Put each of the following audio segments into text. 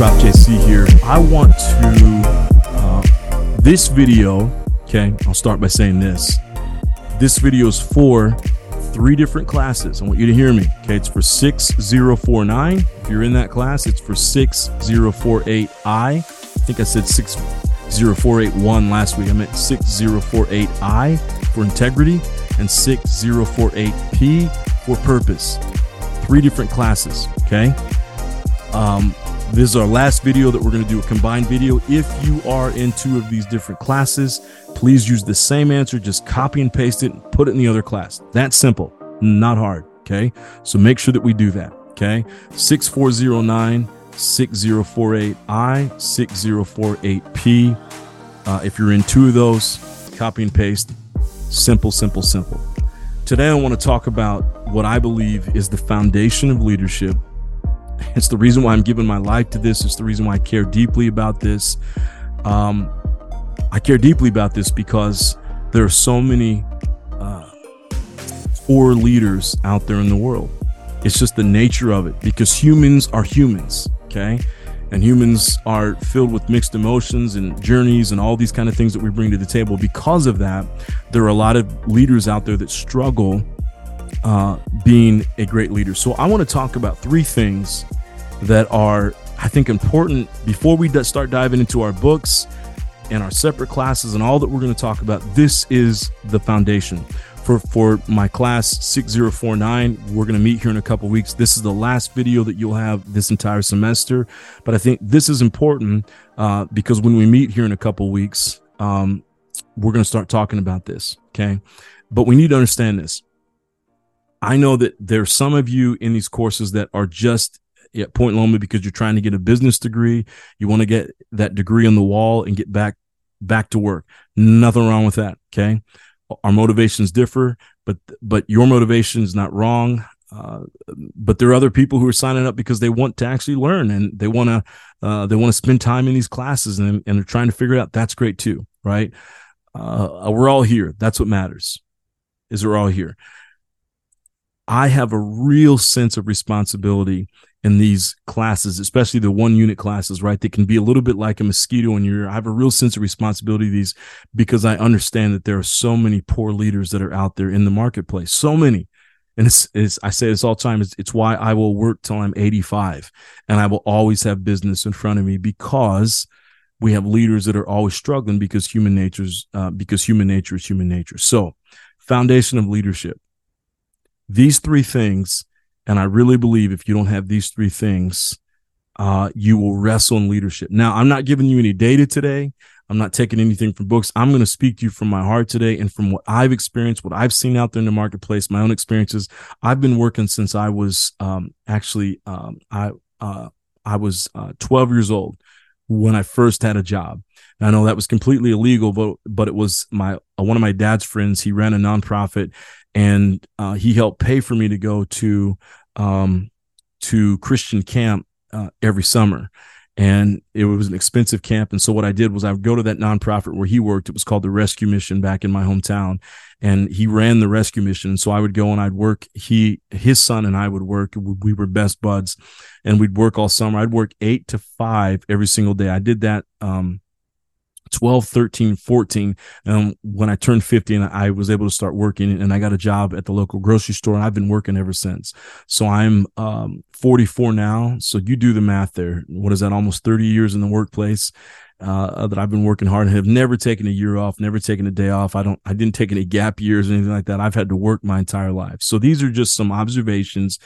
Prof JC here. I want to, uh, this video, okay, I'll start by saying this. This video is for three different classes. I want you to hear me, okay? It's for 6049. If you're in that class, it's for 6048I. I think I said 60481 last week. I meant 6048I for integrity and 6048P for purpose. Three different classes, okay? Um, this is our last video that we're going to do a combined video. If you are in two of these different classes, please use the same answer. Just copy and paste it and put it in the other class. That's simple, not hard. Okay. So make sure that we do that. Okay. 6409 6048I, 6048P. Uh, if you're in two of those, copy and paste. Simple, simple, simple. Today, I want to talk about what I believe is the foundation of leadership it's the reason why I'm giving my life to this. It's the reason why I care deeply about this. Um, I care deeply about this because there are so many uh, poor leaders out there in the world. It's just the nature of it because humans are humans, okay? And humans are filled with mixed emotions and journeys and all these kind of things that we bring to the table. Because of that, there are a lot of leaders out there that struggle uh, being a great leader. So I want to talk about three things that are, I think, important before we start diving into our books and our separate classes and all that we're going to talk about. This is the foundation. For, for my class 6049 we're going to meet here in a couple weeks this is the last video that you'll have this entire semester but i think this is important uh, because when we meet here in a couple weeks um, we're going to start talking about this okay but we need to understand this I know that there's some of you in these courses that are just at Point Loma because you're trying to get a business degree. You want to get that degree on the wall and get back back to work. Nothing wrong with that. Okay. Our motivations differ, but but your motivation is not wrong. Uh, but there are other people who are signing up because they want to actually learn and they want to uh, they want to spend time in these classes and, and they're trying to figure it out. That's great too, right? Uh, we're all here. That's what matters. Is we're all here. I have a real sense of responsibility in these classes, especially the one unit classes, right? They can be a little bit like a mosquito in your ear. I have a real sense of responsibility these because I understand that there are so many poor leaders that are out there in the marketplace. So many. And it's, it's I say this all the time. It's, it's why I will work till I'm 85 and I will always have business in front of me because we have leaders that are always struggling because human nature's, uh, because human nature is human nature. So foundation of leadership these three things, and I really believe if you don't have these three things, uh, you will wrestle in leadership. Now, I'm not giving you any data today. I'm not taking anything from books. I'm going to speak to you from my heart today and from what I've experienced, what I've seen out there in the marketplace, my own experiences. I've been working since I was um, actually um, I uh, I was uh, 12 years old when I first had a job. I know that was completely illegal, but but it was my uh, one of my dad's friends. He ran a nonprofit, and uh, he helped pay for me to go to um, to Christian camp uh, every summer. And it was an expensive camp. And so what I did was I would go to that nonprofit where he worked. It was called the Rescue Mission back in my hometown. And he ran the rescue mission. And so I would go and I'd work. He, his son and I would work. We were best buds and we'd work all summer. I'd work eight to five every single day. I did that, um, 12, 13, 14. Um, when I turned 50 and I was able to start working and I got a job at the local grocery store and I've been working ever since. So I'm, um, 44 now. So you do the math there. What is that? Almost 30 years in the workplace. Uh, that I've been working hard and have never taken a year off, never taken a day off. I don't, I didn't take any gap years or anything like that. I've had to work my entire life. So these are just some observations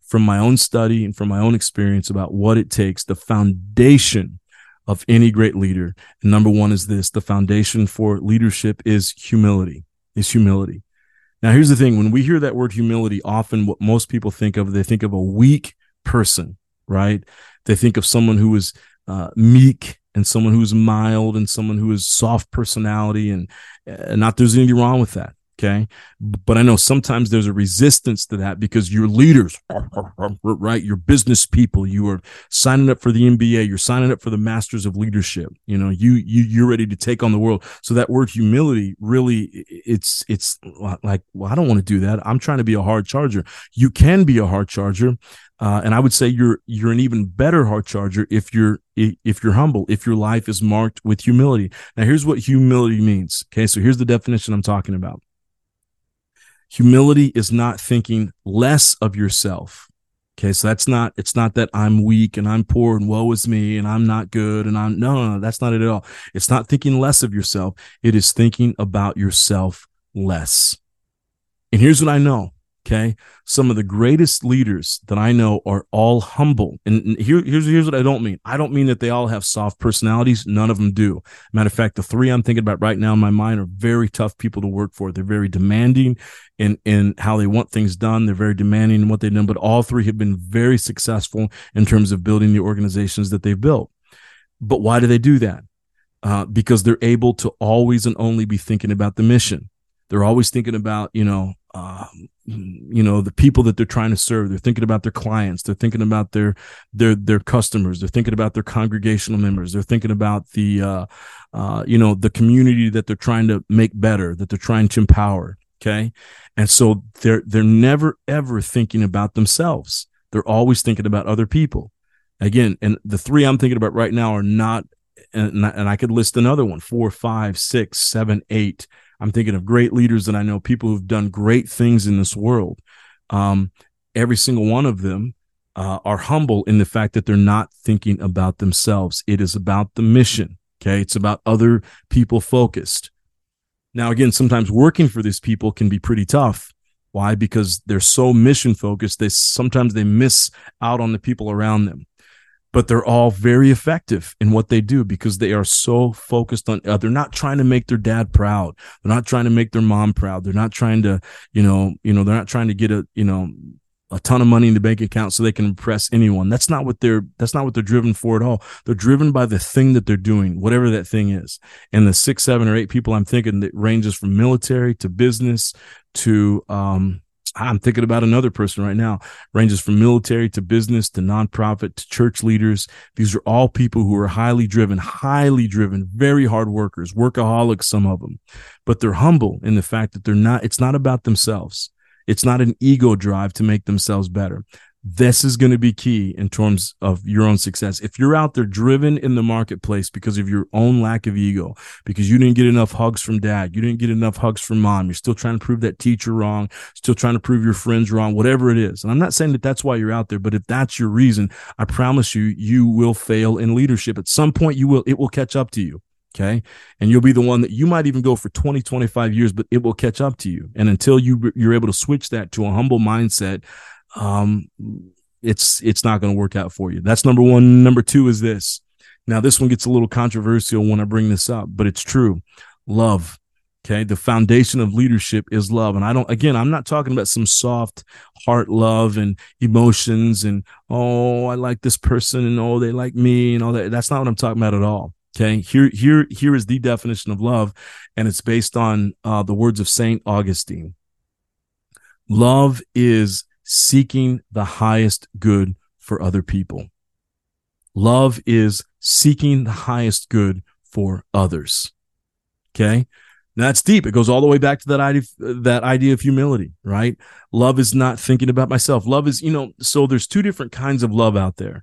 from my own study and from my own experience about what it takes, the foundation of any great leader. Number one is this, the foundation for leadership is humility, is humility. Now, here's the thing. When we hear that word humility, often what most people think of, they think of a weak person, right? They think of someone who is uh, meek and someone who's mild and someone who is soft personality and, and not there's anything wrong with that. Okay. But I know sometimes there's a resistance to that because your leaders, right? Your business people, you are signing up for the MBA, you're signing up for the masters of leadership. You know, you, you, you're ready to take on the world. So that word humility really, it's, it's like, well, I don't want to do that. I'm trying to be a hard charger. You can be a hard charger. Uh, and I would say you're you're an even better hard charger if you're if you're humble, if your life is marked with humility. Now, here's what humility means. Okay, so here's the definition I'm talking about. Humility is not thinking less of yourself. Okay, so that's not it's not that I'm weak and I'm poor and woe is me and I'm not good and I'm no, no, no, that's not it at all. It's not thinking less of yourself. It is thinking about yourself less. And here's what I know. Okay. Some of the greatest leaders that I know are all humble. And here, here's, here's what I don't mean. I don't mean that they all have soft personalities. None of them do. Matter of fact, the three I'm thinking about right now in my mind are very tough people to work for. They're very demanding in, in how they want things done. They're very demanding in what they've done, but all three have been very successful in terms of building the organizations that they've built. But why do they do that? Uh, because they're able to always and only be thinking about the mission. They're always thinking about, you know, um, you know the people that they're trying to serve they're thinking about their clients they're thinking about their their their customers they're thinking about their congregational members they're thinking about the uh, uh, you know the community that they're trying to make better that they're trying to empower okay? And so they're they're never ever thinking about themselves. They're always thinking about other people. Again and the three i'm thinking about right now are not and, and i could list another one four five six seven eight I'm thinking of great leaders that I know, people who've done great things in this world. Um, every single one of them uh, are humble in the fact that they're not thinking about themselves. It is about the mission. Okay. It's about other people focused. Now, again, sometimes working for these people can be pretty tough. Why? Because they're so mission focused. They sometimes they miss out on the people around them but they're all very effective in what they do because they are so focused on uh, they're not trying to make their dad proud. They're not trying to make their mom proud. They're not trying to you know you know they're not trying to get a you know a ton of money in the bank account so they can impress anyone. That's not what they're that's not what they're driven for at all. They're driven by the thing that they're doing whatever that thing is. And the six seven or eight people i'm thinking that ranges from military to business to um I'm thinking about another person right now, ranges from military to business to nonprofit to church leaders. These are all people who are highly driven, highly driven, very hard workers, workaholics, some of them, but they're humble in the fact that they're not, it's not about themselves. It's not an ego drive to make themselves better this is going to be key in terms of your own success. If you're out there driven in the marketplace because of your own lack of ego, because you didn't get enough hugs from dad, you didn't get enough hugs from mom, you're still trying to prove that teacher wrong, still trying to prove your friends wrong, whatever it is. And I'm not saying that that's why you're out there, but if that's your reason, I promise you, you will fail in leadership. At some point, you will, it will catch up to you. Okay. And you'll be the one that you might even go for 20, 25 years, but it will catch up to you. And until you, you're able to switch that to a humble mindset, um, it's it's not going to work out for you. That's number one. Number two is this. Now, this one gets a little controversial when I bring this up, but it's true. Love. Okay. The foundation of leadership is love. And I don't, again, I'm not talking about some soft heart love and emotions and, oh, I like this person and oh, they like me and all that. That's not what I'm talking about at all. Okay. Here, here, here is the definition of love. And it's based on uh, the words of Saint Augustine. Love is seeking the highest good for other people. Love is seeking the highest good for others. Okay. Now that's deep. It goes all the way back to that idea, that idea of humility, right? Love is not thinking about myself. Love is, you know, so there's two different kinds of love out there.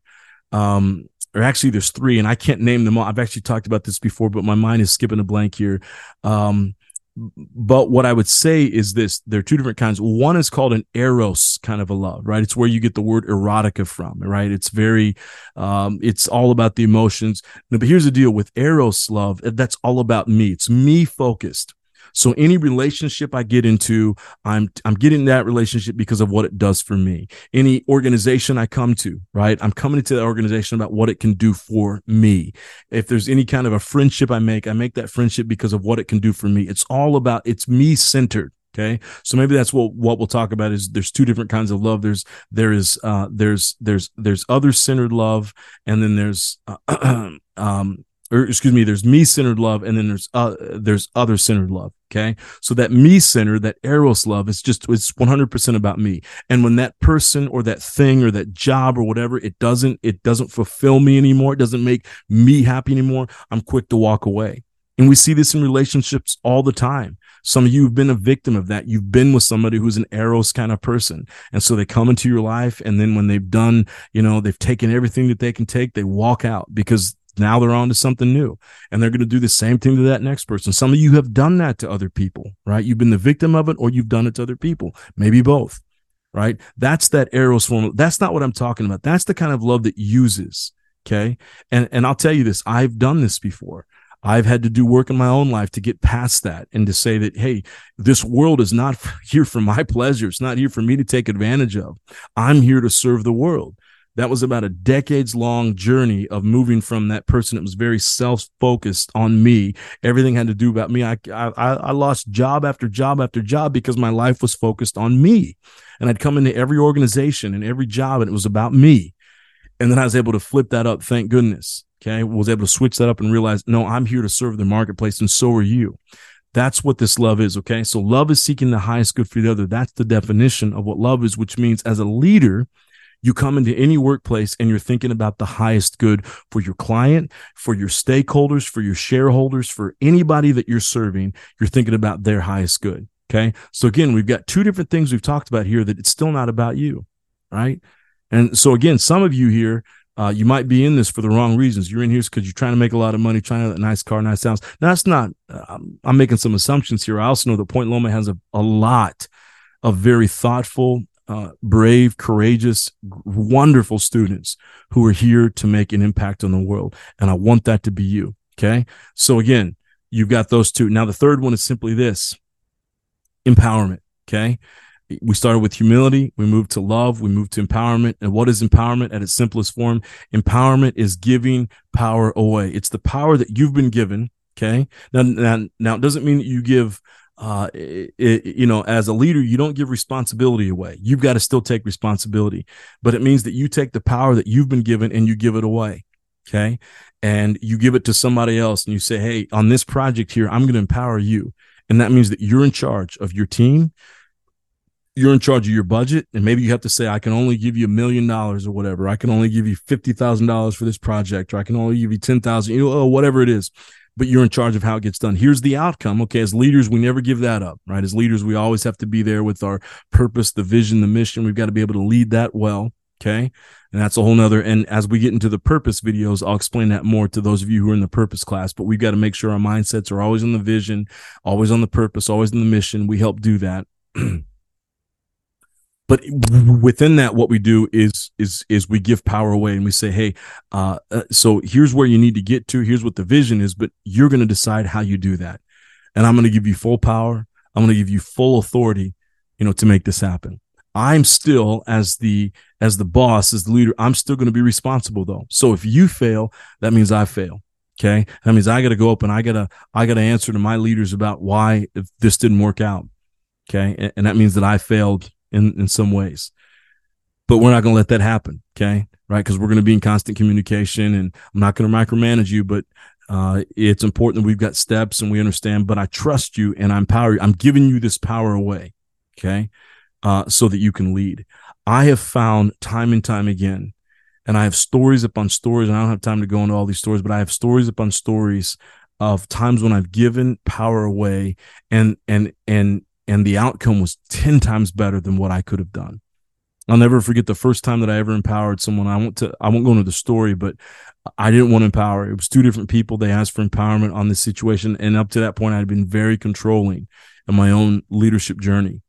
Um, or actually there's three and I can't name them all. I've actually talked about this before, but my mind is skipping a blank here. Um, but what I would say is this there are two different kinds. One is called an eros kind of a love, right? It's where you get the word erotica from, right? It's very, um, it's all about the emotions. but here's the deal with eros love that's all about me. It's me focused. So any relationship I get into, I'm I'm getting that relationship because of what it does for me. Any organization I come to, right? I'm coming into that organization about what it can do for me. If there's any kind of a friendship I make, I make that friendship because of what it can do for me. It's all about it's me centered. Okay. So maybe that's what, what we'll talk about is there's two different kinds of love. There's, there is, uh, there's, there's, there's other centered love. And then there's, uh, um, or excuse me, there's me centered love. And then there's, uh, there's other centered love. Okay. So that me centered, that eros love is just, it's 100% about me. And when that person or that thing or that job or whatever, it doesn't, it doesn't fulfill me anymore. It doesn't make me happy anymore. I'm quick to walk away. And we see this in relationships all the time. Some of you have been a victim of that. You've been with somebody who's an eros kind of person. And so they come into your life. And then when they've done, you know, they've taken everything that they can take, they walk out because now they're on to something new and they're going to do the same thing to that next person. Some of you have done that to other people, right? You've been the victim of it or you've done it to other people, maybe both, right? That's that eros form. That's not what I'm talking about. That's the kind of love that uses. Okay. And, and I'll tell you this, I've done this before. I've had to do work in my own life to get past that and to say that, hey, this world is not here for my pleasure. It's not here for me to take advantage of. I'm here to serve the world that was about a decades long journey of moving from that person that was very self focused on me. Everything had to do about me. I, I, I lost job after job after job because my life was focused on me. And I'd come into every organization and every job and it was about me. And then I was able to flip that up. Thank goodness. Okay. Was able to switch that up and realize, no, I'm here to serve the marketplace and so are you. That's what this love is. Okay. So love is seeking the highest good for the other. That's the definition of what love is, which means as a leader, you come into any workplace and you're thinking about the highest good for your client, for your stakeholders, for your shareholders, for anybody that you're serving. You're thinking about their highest good. Okay. So again, we've got two different things we've talked about here that it's still not about you. Right. And so again, some of you here, uh, you might be in this for the wrong reasons. You're in here because you're trying to make a lot of money, trying to have a nice car, nice house. Now, that's not, uh, I'm making some assumptions here. I also know that Point Loma has a, a lot of very thoughtful uh, brave, courageous, wonderful students who are here to make an impact on the world. And I want that to be you. Okay. So again, you've got those two. Now, the third one is simply this empowerment. Okay. We started with humility. We moved to love. We moved to empowerment. And what is empowerment at its simplest form? Empowerment is giving power away. It's the power that you've been given. Okay. Now, now, now it doesn't mean that you give uh, it, it, you know, as a leader, you don't give responsibility away. You've got to still take responsibility, but it means that you take the power that you've been given and you give it away. Okay. And you give it to somebody else and you say, Hey, on this project here, I'm going to empower you. And that means that you're in charge of your team. You're in charge of your budget. And maybe you have to say, I can only give you a million dollars or whatever. I can only give you $50,000 for this project, or I can only give you 10,000, you know, whatever it is but you're in charge of how it gets done. Here's the outcome. Okay. As leaders, we never give that up, right? As leaders, we always have to be there with our purpose, the vision, the mission. We've got to be able to lead that well. Okay. And that's a whole nother. And as we get into the purpose videos, I'll explain that more to those of you who are in the purpose class, but we've got to make sure our mindsets are always on the vision, always on the purpose, always in the mission. We help do that. but within that what we do is is is we give power away and we say hey uh, uh, so here's where you need to get to. Here's what the vision is but you're going to decide how you do that. And i'm going to give you full power. I'm going to give you full authority you know to make this happen. I'm still as the as the boss as the leader i'm still going to be responsible though. So if you fail that means i fail okay? That means i got to go up and i got to i got to answer to my leaders about why if this didn't work out okay? And, and that means that i failed in in some ways. But we're not going to let that happen okay? Right? Because we're going to be in constant communication and i'm not going to micromanage you but uh, it's important that we've got steps and we understand but i trust you and i empower you i'm giving you this power away okay? Uh, so that you can lead. I have found time and time again and i have stories upon stories and i don't have time to go into all these stories but i have stories upon stories of times when i've given power away and and and and the outcome was 10 times better than what I could have done. I'll never forget the first time that I ever empowered someone. I went to I won't go into the story, but I didn't want to empower. It was two different people. They asked for empowerment on this situation. And up to that point, I had been very controlling in my own leadership journey.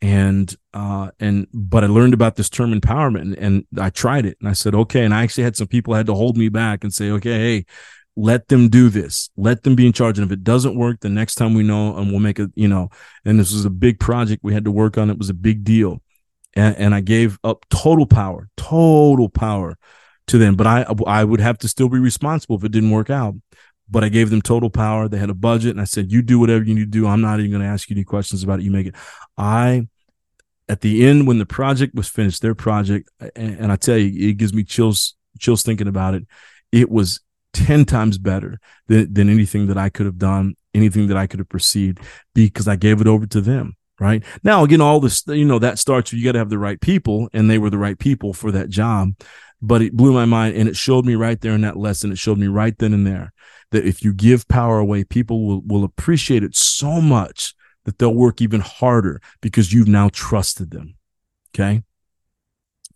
And uh and but I learned about this term empowerment and, and I tried it and I said, okay. And I actually had some people had to hold me back and say, okay, hey, let them do this. Let them be in charge. And if it doesn't work the next time we know and we'll make it you know and this was a big project we had to work on. It was a big deal. And, and i gave up total power total power to them. But i i would have to still be responsible if it didn't work out. But i gave them total power. They had a budget. And i said you do whatever you need to do. I'm not even going to ask you any questions about it. You make it. I at the end when the project was finished their project and, and i tell you it gives me chills chills thinking about it. It was 10 times better than, than anything that I could have done anything that I could have perceived because I gave it over to them. Right now, again, all this, you know, that starts, you got to have the right people and they were the right people for that job. But it blew my mind and it showed me right there in that lesson. It showed me right then and there that if you give power away, people will, will appreciate it so much that they'll work even harder because you've now trusted them. Okay.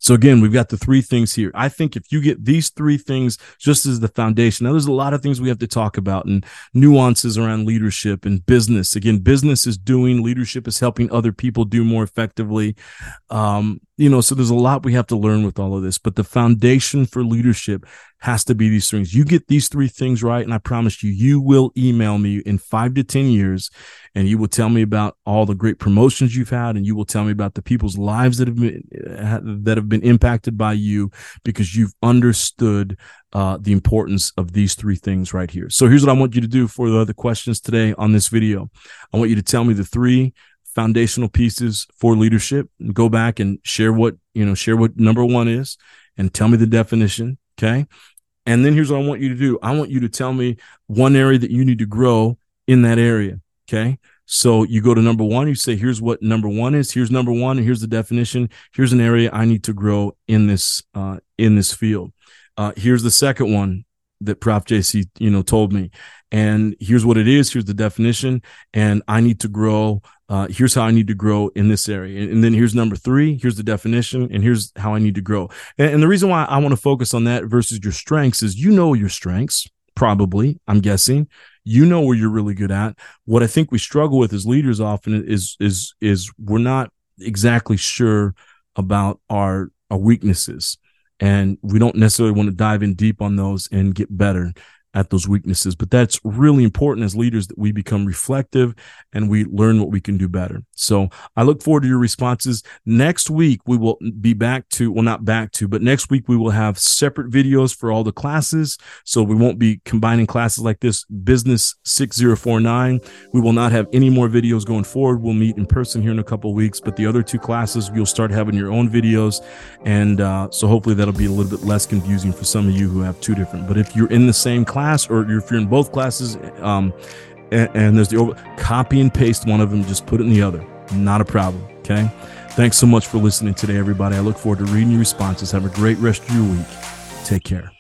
So again, we've got the three things here. I think if you get these three things just as the foundation, now there's a lot of things we have to talk about and nuances around leadership and business. Again, business is doing, leadership is helping other people do more effectively. Um, you know, so there's a lot we have to learn with all of this, but the foundation for leadership has to be these things. You get these three things right, and I promise you, you will email me in five to 10 years and you will tell me about all the great promotions you've had, and you will tell me about the people's lives that have been, that have been impacted by you because you've understood uh, the importance of these three things right here. So here's what I want you to do for the other questions today on this video. I want you to tell me the three foundational pieces for leadership. Go back and share what, you know, share what number one is and tell me the definition. Okay. And then here's what I want you to do. I want you to tell me one area that you need to grow in that area. Okay. So you go to number one, you say, here's what number one is. Here's number one, and here's the definition. Here's an area I need to grow in this uh, in this field. Uh, here's the second one that Prof. JC, you know, told me. And here's what it is. Here's the definition. And I need to grow uh, here's how I need to grow in this area. And, and, then here's number three. Here's the definition. And here's how I need to grow. And, and the reason why I want to focus on that versus your strengths is you know your strengths, probably, I'm guessing. You know where you're really good at. What I think we struggle with as leaders often is, is, is we're not exactly sure about our, our weaknesses. And we don't necessarily want to dive in deep on those and get better at those weaknesses. But that's really important as leaders that we become reflective and we learn what we can do better. So I look forward to your responses. Next week, we will be back to, well, not back to, but next week we will have separate videos for all the classes. So we won't be combining classes like this. Business 6049. We will not have any more videos going forward. We'll meet in person here in a couple weeks, but the other two classes, you'll start having your own videos. And uh, so hopefully that'll be a little bit less confusing for some of you who have two different. But if you're in the same class, class or if you're in both classes um, and, and there's the over, copy and paste one of them, just put it in the other. Not a problem. Okay. Thanks so much for listening today, everybody. I look forward to reading your responses. Have a great rest of your week. Take care.